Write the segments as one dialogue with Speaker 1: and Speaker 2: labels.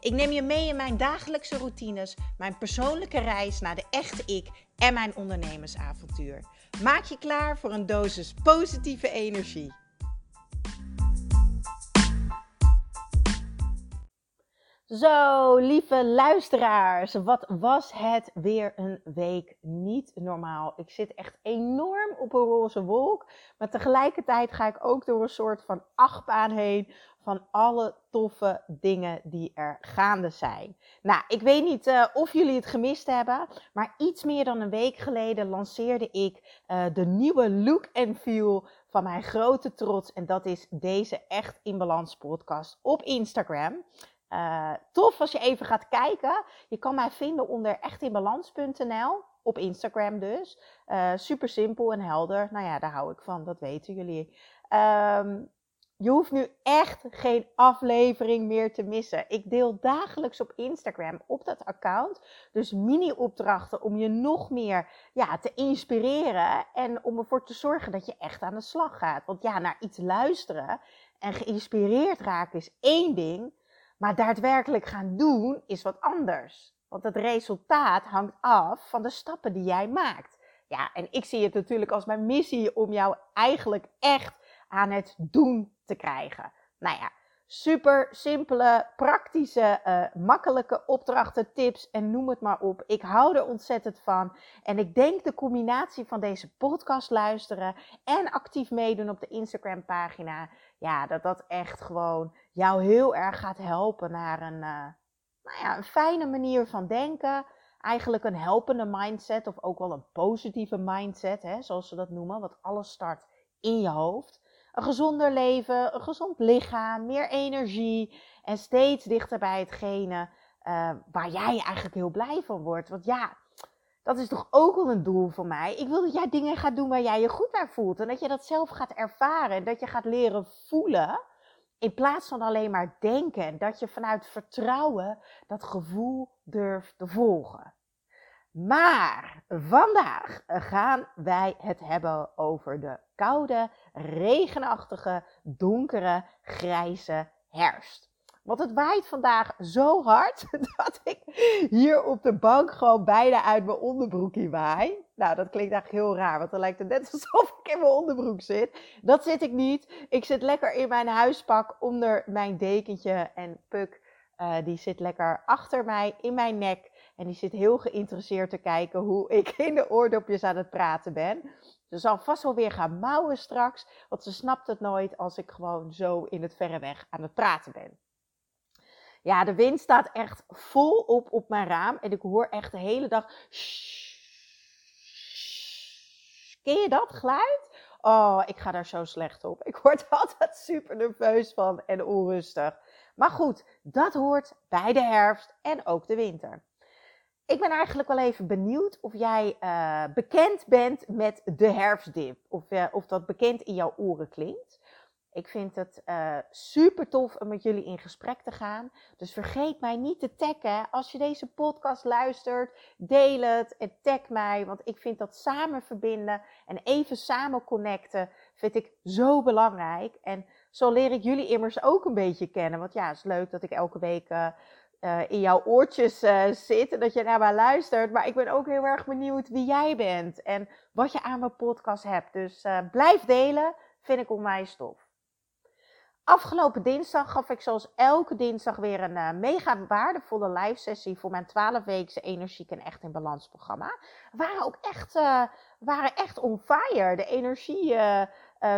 Speaker 1: Ik neem je mee in mijn dagelijkse routines, mijn persoonlijke reis naar de echte ik en mijn ondernemersavontuur. Maak je klaar voor een dosis positieve energie. Zo, lieve luisteraars, wat was het weer een week niet normaal. Ik zit echt enorm op een roze wolk, maar tegelijkertijd ga ik ook door een soort van achtbaan heen van alle toffe dingen die er gaande zijn. Nou, ik weet niet uh, of jullie het gemist hebben, maar iets meer dan een week geleden lanceerde ik uh, de nieuwe look and feel van mijn grote trots. En dat is deze Echt in Balans podcast op Instagram. Uh, tof als je even gaat kijken. Je kan mij vinden onder echtinbalans.nl. Op Instagram dus. Super simpel en helder. Nou ja, daar hou ik van, dat weten jullie. Um, je hoeft nu echt geen aflevering meer te missen. Ik deel dagelijks op Instagram op dat account dus mini-opdrachten om je nog meer ja, te inspireren en om ervoor te zorgen dat je echt aan de slag gaat. Want ja, naar iets luisteren en geïnspireerd raken is één ding, maar daadwerkelijk gaan doen is wat anders. Want het resultaat hangt af van de stappen die jij maakt. Ja, en ik zie het natuurlijk als mijn missie om jou eigenlijk echt aan het doen te krijgen. Nou ja, super simpele, praktische, uh, makkelijke opdrachten, tips en noem het maar op. Ik hou er ontzettend van. En ik denk de combinatie van deze podcast luisteren en actief meedoen op de Instagram pagina. Ja, dat dat echt gewoon jou heel erg gaat helpen naar een, uh, nou ja, een fijne manier van denken. Eigenlijk een helpende mindset of ook wel een positieve mindset, hè, zoals ze dat noemen. Want alles start in je hoofd een gezonder leven, een gezond lichaam, meer energie en steeds dichter bij hetgene uh, waar jij eigenlijk heel blij van wordt. Want ja, dat is toch ook wel een doel voor mij. Ik wil dat jij dingen gaat doen waar jij je goed bij voelt en dat je dat zelf gaat ervaren en dat je gaat leren voelen. In plaats van alleen maar denken, dat je vanuit vertrouwen dat gevoel durft te volgen. Maar vandaag gaan wij het hebben over de koude, regenachtige, donkere, grijze herfst. Want het waait vandaag zo hard dat ik hier op de bank gewoon bijna uit mijn onderbroekje waai. Nou, dat klinkt eigenlijk heel raar, want dan lijkt het net alsof ik in mijn onderbroek zit. Dat zit ik niet. Ik zit lekker in mijn huispak onder mijn dekentje en Puk, uh, die zit lekker achter mij in mijn nek. En die zit heel geïnteresseerd te kijken hoe ik in de oordopjes aan het praten ben. Ze zal vast wel weer gaan mouwen straks, want ze snapt het nooit als ik gewoon zo in het verre weg aan het praten ben. Ja, de wind staat echt vol op op mijn raam en ik hoor echt de hele dag. Ken je dat geluid? Oh, ik ga daar zo slecht op. Ik word altijd super nerveus van en onrustig. Maar goed, dat hoort bij de herfst en ook de winter. Ik ben eigenlijk wel even benieuwd of jij uh, bekend bent met de herfstdip. Of, uh, of dat bekend in jouw oren klinkt. Ik vind het uh, super tof om met jullie in gesprek te gaan. Dus vergeet mij niet te taggen. Als je deze podcast luistert, deel het en tag mij. Want ik vind dat samen verbinden en even samen connecten, vind ik zo belangrijk. En zo leer ik jullie immers ook een beetje kennen. Want ja, het is leuk dat ik elke week uh, in jouw oortjes uh, zit en dat je naar mij luistert. Maar ik ben ook heel erg benieuwd wie jij bent en wat je aan mijn podcast hebt. Dus uh, blijf delen, vind ik onwijs tof. Afgelopen dinsdag gaf ik zoals elke dinsdag weer een mega waardevolle live sessie voor mijn 12-weekse Energiek en Echt in Balans programma. Waren ook echt, waren echt on fire. De energie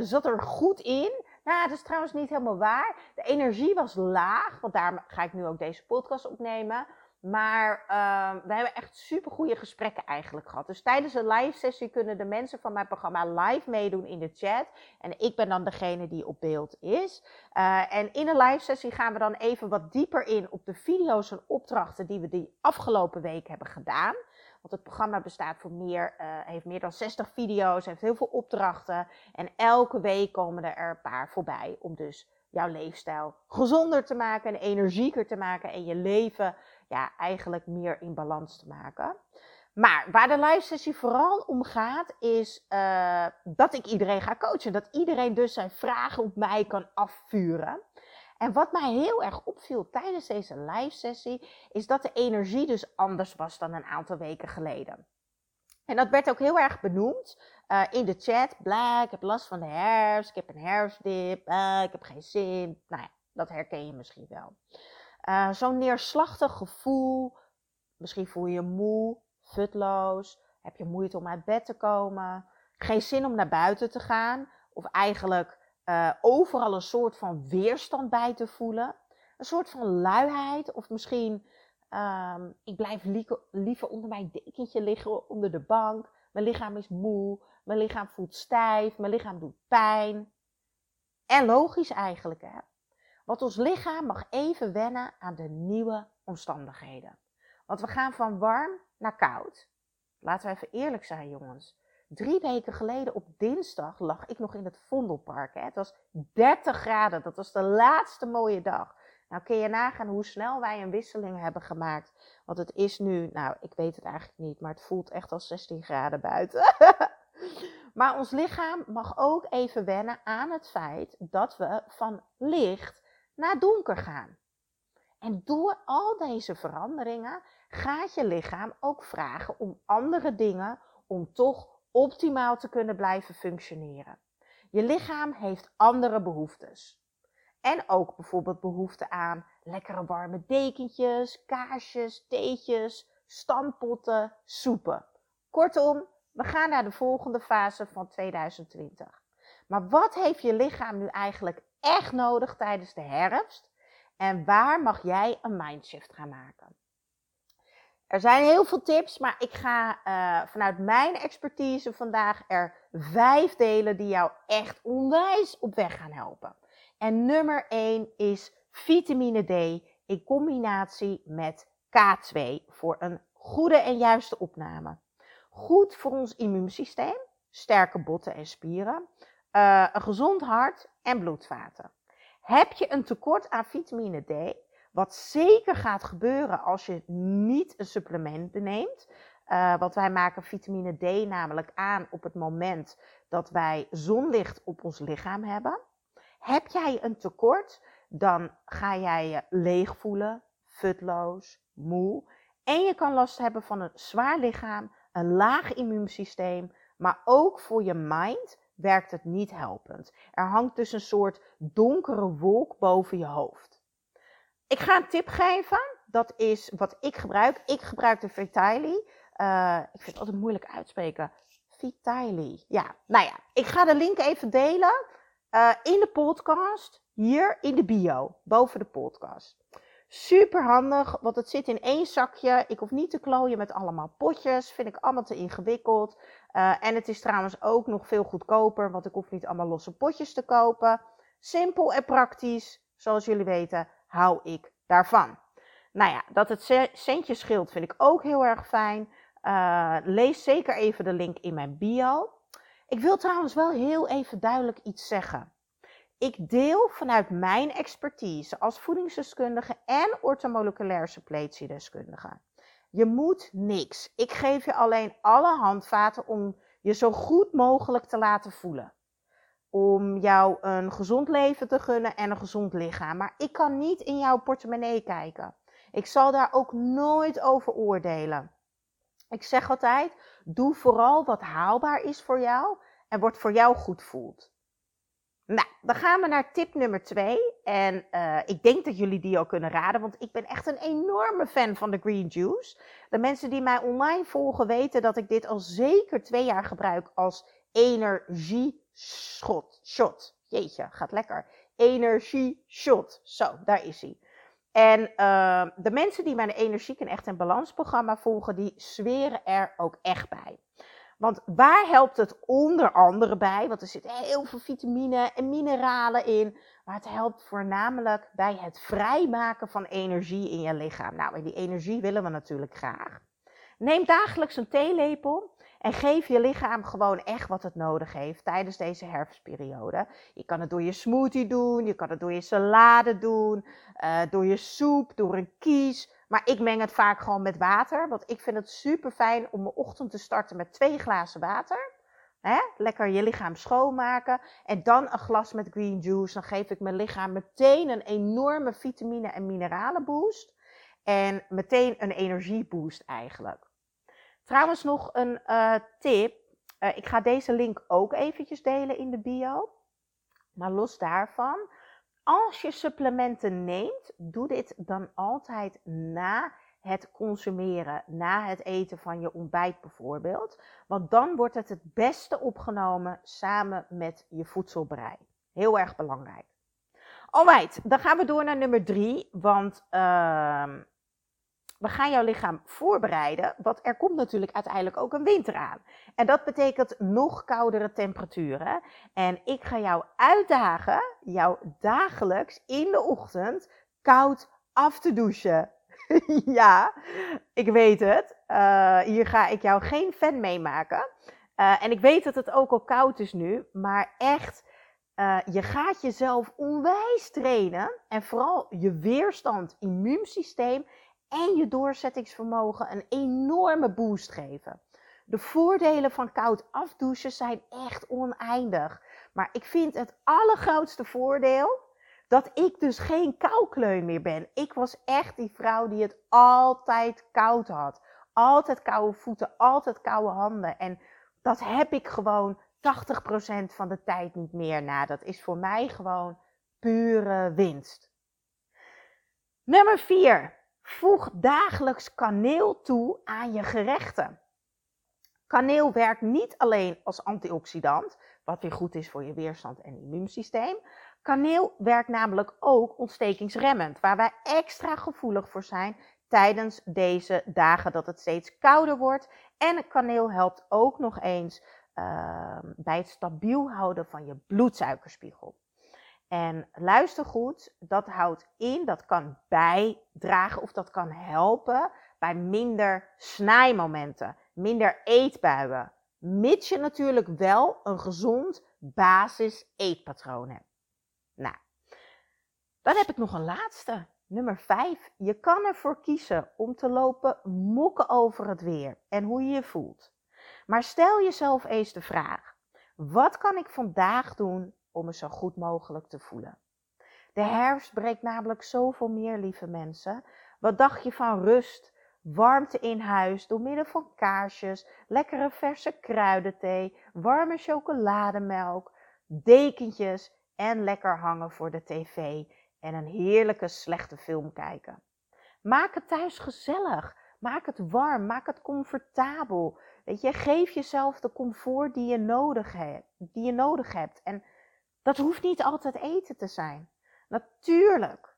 Speaker 1: zat er goed in. Nou, dat is trouwens niet helemaal waar. De energie was laag, want daar ga ik nu ook deze podcast opnemen. Maar uh, we hebben echt super goede gesprekken eigenlijk gehad. Dus tijdens een live sessie kunnen de mensen van mijn programma live meedoen in de chat. En ik ben dan degene die op beeld is. Uh, en in een live sessie gaan we dan even wat dieper in op de video's en opdrachten die we die afgelopen week hebben gedaan. Want het programma bestaat voor meer, uh, heeft meer dan 60 video's, heeft heel veel opdrachten. En elke week komen er een paar voorbij om dus jouw leefstijl gezonder te maken en energieker te maken. En je leven ja, eigenlijk meer in balans te maken. Maar waar de live sessie vooral om gaat, is uh, dat ik iedereen ga coachen. Dat iedereen dus zijn vragen op mij kan afvuren. En wat mij heel erg opviel tijdens deze live sessie, is dat de energie dus anders was dan een aantal weken geleden. En dat werd ook heel erg benoemd uh, in de chat. Bla, ik heb last van de herfst, ik heb een herfstdip, uh, ik heb geen zin. Nou ja, dat herken je misschien wel. Uh, Zo'n neerslachtig gevoel, misschien voel je je moe, futloos, heb je moeite om uit bed te komen, geen zin om naar buiten te gaan, of eigenlijk uh, overal een soort van weerstand bij te voelen. Een soort van luiheid, of misschien um, ik blijf liever onder mijn dekentje liggen, onder de bank. Mijn lichaam is moe, mijn lichaam voelt stijf, mijn lichaam doet pijn. En logisch eigenlijk, hè. Want ons lichaam mag even wennen aan de nieuwe omstandigheden. Want we gaan van warm naar koud. Laten we even eerlijk zijn, jongens. Drie weken geleden op dinsdag lag ik nog in het Vondelpark. Hè. Het was 30 graden. Dat was de laatste mooie dag. Nou kun je nagaan hoe snel wij een wisseling hebben gemaakt. Want het is nu, nou ik weet het eigenlijk niet, maar het voelt echt als 16 graden buiten. maar ons lichaam mag ook even wennen aan het feit dat we van licht naar donker gaan. En door al deze veranderingen gaat je lichaam ook vragen om andere dingen om toch optimaal te kunnen blijven functioneren. Je lichaam heeft andere behoeftes. En ook bijvoorbeeld behoefte aan lekkere warme dekentjes, kaarsjes, theetjes, stampotten, soepen. Kortom, we gaan naar de volgende fase van 2020. Maar wat heeft je lichaam nu eigenlijk echt nodig tijdens de herfst? En waar mag jij een mindshift gaan maken? Er zijn heel veel tips, maar ik ga uh, vanuit mijn expertise vandaag er vijf delen die jou echt onwijs op weg gaan helpen. En nummer 1 is vitamine D in combinatie met K2 voor een goede en juiste opname. Goed voor ons immuunsysteem, sterke botten en spieren, uh, een gezond hart en bloedvaten. Heb je een tekort aan vitamine D, wat zeker gaat gebeuren als je niet een supplement neemt. Uh, want wij maken vitamine D namelijk aan op het moment dat wij zonlicht op ons lichaam hebben. Heb jij een tekort, dan ga jij je leeg voelen, futloos, moe. En je kan last hebben van een zwaar lichaam, een laag immuunsysteem, maar ook voor je mind werkt het niet helpend. Er hangt dus een soort donkere wolk boven je hoofd. Ik ga een tip geven. Dat is wat ik gebruik. Ik gebruik de Vitali. Uh, ik vind het altijd moeilijk uitspreken. Vitali. Ja, nou ja. Ik ga de link even delen uh, in de podcast. Hier in de bio. Boven de podcast. Super handig, want het zit in één zakje. Ik hoef niet te klooien met allemaal potjes. Vind ik allemaal te ingewikkeld. Uh, en het is trouwens ook nog veel goedkoper, want ik hoef niet allemaal losse potjes te kopen. Simpel en praktisch, zoals jullie weten hou ik daarvan. Nou ja, dat het centjes scheelt vind ik ook heel erg fijn. Uh, lees zeker even de link in mijn bio. Ik wil trouwens wel heel even duidelijk iets zeggen. Ik deel vanuit mijn expertise als voedingsdeskundige en ortomoleculair deskundige. Je moet niks. Ik geef je alleen alle handvaten om je zo goed mogelijk te laten voelen om jou een gezond leven te gunnen en een gezond lichaam. Maar ik kan niet in jouw portemonnee kijken. Ik zal daar ook nooit over oordelen. Ik zeg altijd: doe vooral wat haalbaar is voor jou en wat voor jou goed voelt. Nou, dan gaan we naar tip nummer twee. En uh, ik denk dat jullie die al kunnen raden, want ik ben echt een enorme fan van de green juice. De mensen die mij online volgen weten dat ik dit al zeker twee jaar gebruik als energie schot, shot. Jeetje, gaat lekker. Energie shot. Zo, daar is hij. En uh, de mensen die mijn Energiek en Echt in Balans programma volgen, die zweren er ook echt bij. Want waar helpt het onder andere bij? Want er zitten heel veel vitamine en mineralen in. Maar het helpt voornamelijk bij het vrijmaken van energie in je lichaam. Nou, en die energie willen we natuurlijk graag. Neem dagelijks een theelepel en geef je lichaam gewoon echt wat het nodig heeft tijdens deze herfstperiode. Je kan het door je smoothie doen, je kan het door je salade doen, uh, door je soep, door een kies. Maar ik meng het vaak gewoon met water, want ik vind het super fijn om mijn ochtend te starten met twee glazen water. Hè? Lekker je lichaam schoonmaken. En dan een glas met green juice. Dan geef ik mijn lichaam meteen een enorme vitamine- en mineralenboost. En meteen een energieboost eigenlijk. Trouwens nog een uh, tip. Uh, ik ga deze link ook eventjes delen in de bio. Maar los daarvan, als je supplementen neemt, doe dit dan altijd na het consumeren, na het eten van je ontbijt bijvoorbeeld. Want dan wordt het het beste opgenomen samen met je voedselbrei. Heel erg belangrijk. Alright, dan gaan we door naar nummer drie. Want uh, we gaan jouw lichaam voorbereiden, want er komt natuurlijk uiteindelijk ook een winter aan. En dat betekent nog koudere temperaturen. En ik ga jou uitdagen, jou dagelijks in de ochtend koud af te douchen. ja, ik weet het. Uh, hier ga ik jou geen fan meemaken. Uh, en ik weet dat het ook al koud is nu, maar echt, uh, je gaat jezelf onwijs trainen. En vooral je weerstand, immuunsysteem en je doorzettingsvermogen een enorme boost geven. De voordelen van koud afdouchen zijn echt oneindig. Maar ik vind het allergrootste voordeel dat ik dus geen koukleun meer ben. Ik was echt die vrouw die het altijd koud had. Altijd koude voeten, altijd koude handen. En dat heb ik gewoon 80% van de tijd niet meer na. Dat is voor mij gewoon pure winst. Nummer 4. Voeg dagelijks kaneel toe aan je gerechten. Kaneel werkt niet alleen als antioxidant, wat weer goed is voor je weerstand en immuunsysteem. Kaneel werkt namelijk ook ontstekingsremmend, waar wij extra gevoelig voor zijn tijdens deze dagen dat het steeds kouder wordt. En kaneel helpt ook nog eens uh, bij het stabiel houden van je bloedsuikerspiegel. En luister goed, dat houdt in, dat kan bijdragen of dat kan helpen bij minder snijmomenten, minder eetbuien. Mits je natuurlijk wel een gezond basis eetpatroon hebt. Nou, dan heb ik nog een laatste. Nummer 5. Je kan ervoor kiezen om te lopen mokken over het weer en hoe je je voelt. Maar stel jezelf eens de vraag: wat kan ik vandaag doen om me zo goed mogelijk te voelen. De herfst breekt namelijk zoveel meer, lieve mensen. Wat dacht je van rust, warmte in huis door middel van kaarsjes, lekkere verse kruidenthee, warme chocolademelk, dekentjes en lekker hangen voor de tv en een heerlijke slechte film kijken. Maak het thuis gezellig. Maak het warm. Maak het comfortabel. Weet je, geef jezelf de comfort die je nodig hebt. Die je nodig hebt. En dat hoeft niet altijd eten te zijn. Natuurlijk,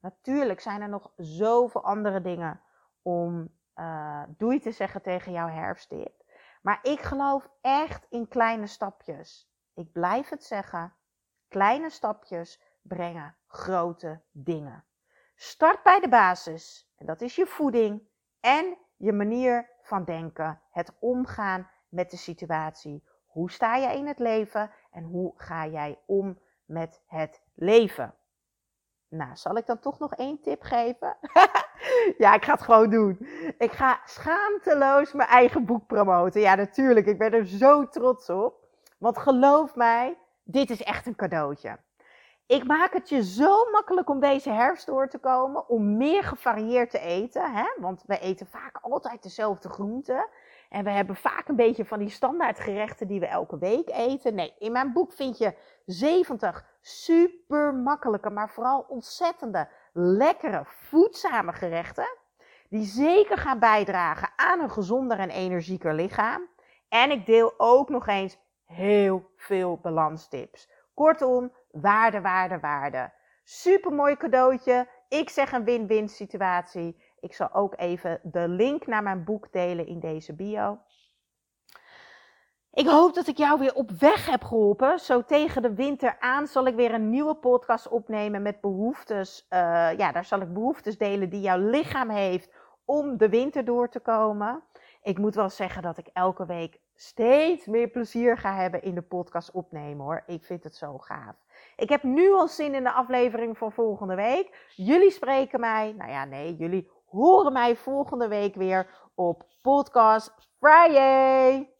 Speaker 1: natuurlijk zijn er nog zoveel andere dingen om uh, doei te zeggen tegen jouw herfstdip. Maar ik geloof echt in kleine stapjes. Ik blijf het zeggen. Kleine stapjes brengen grote dingen. Start bij de basis. En dat is je voeding en je manier van denken. Het omgaan met de situatie. Hoe sta je in het leven en hoe ga jij om met het leven? Nou, zal ik dan toch nog één tip geven? ja, ik ga het gewoon doen. Ik ga schaamteloos mijn eigen boek promoten. Ja, natuurlijk. Ik ben er zo trots op. Want geloof mij, dit is echt een cadeautje. Ik maak het je zo makkelijk om deze herfst door te komen, om meer gevarieerd te eten. Hè? Want we eten vaak altijd dezelfde groenten. En we hebben vaak een beetje van die standaardgerechten die we elke week eten. Nee, in mijn boek vind je 70 super makkelijke, maar vooral ontzettende lekkere, voedzame gerechten. Die zeker gaan bijdragen aan een gezonder en energieker lichaam. En ik deel ook nog eens heel veel balanstips. Kortom, waarde, waarde, waarde. Super mooi cadeautje. Ik zeg een win-win situatie. Ik zal ook even de link naar mijn boek delen in deze bio. Ik hoop dat ik jou weer op weg heb geholpen. Zo tegen de winter aan zal ik weer een nieuwe podcast opnemen met behoeftes. Uh, ja, daar zal ik behoeftes delen die jouw lichaam heeft om de winter door te komen. ik moet wel zeggen dat ik elke week steeds meer plezier ga hebben in de podcast opnemen hoor. Ik vind het zo gaaf. Ik heb nu al zin in de aflevering van volgende week. Jullie spreken mij, nou ja, nee, jullie horen mij volgende week weer op Podcast Friday.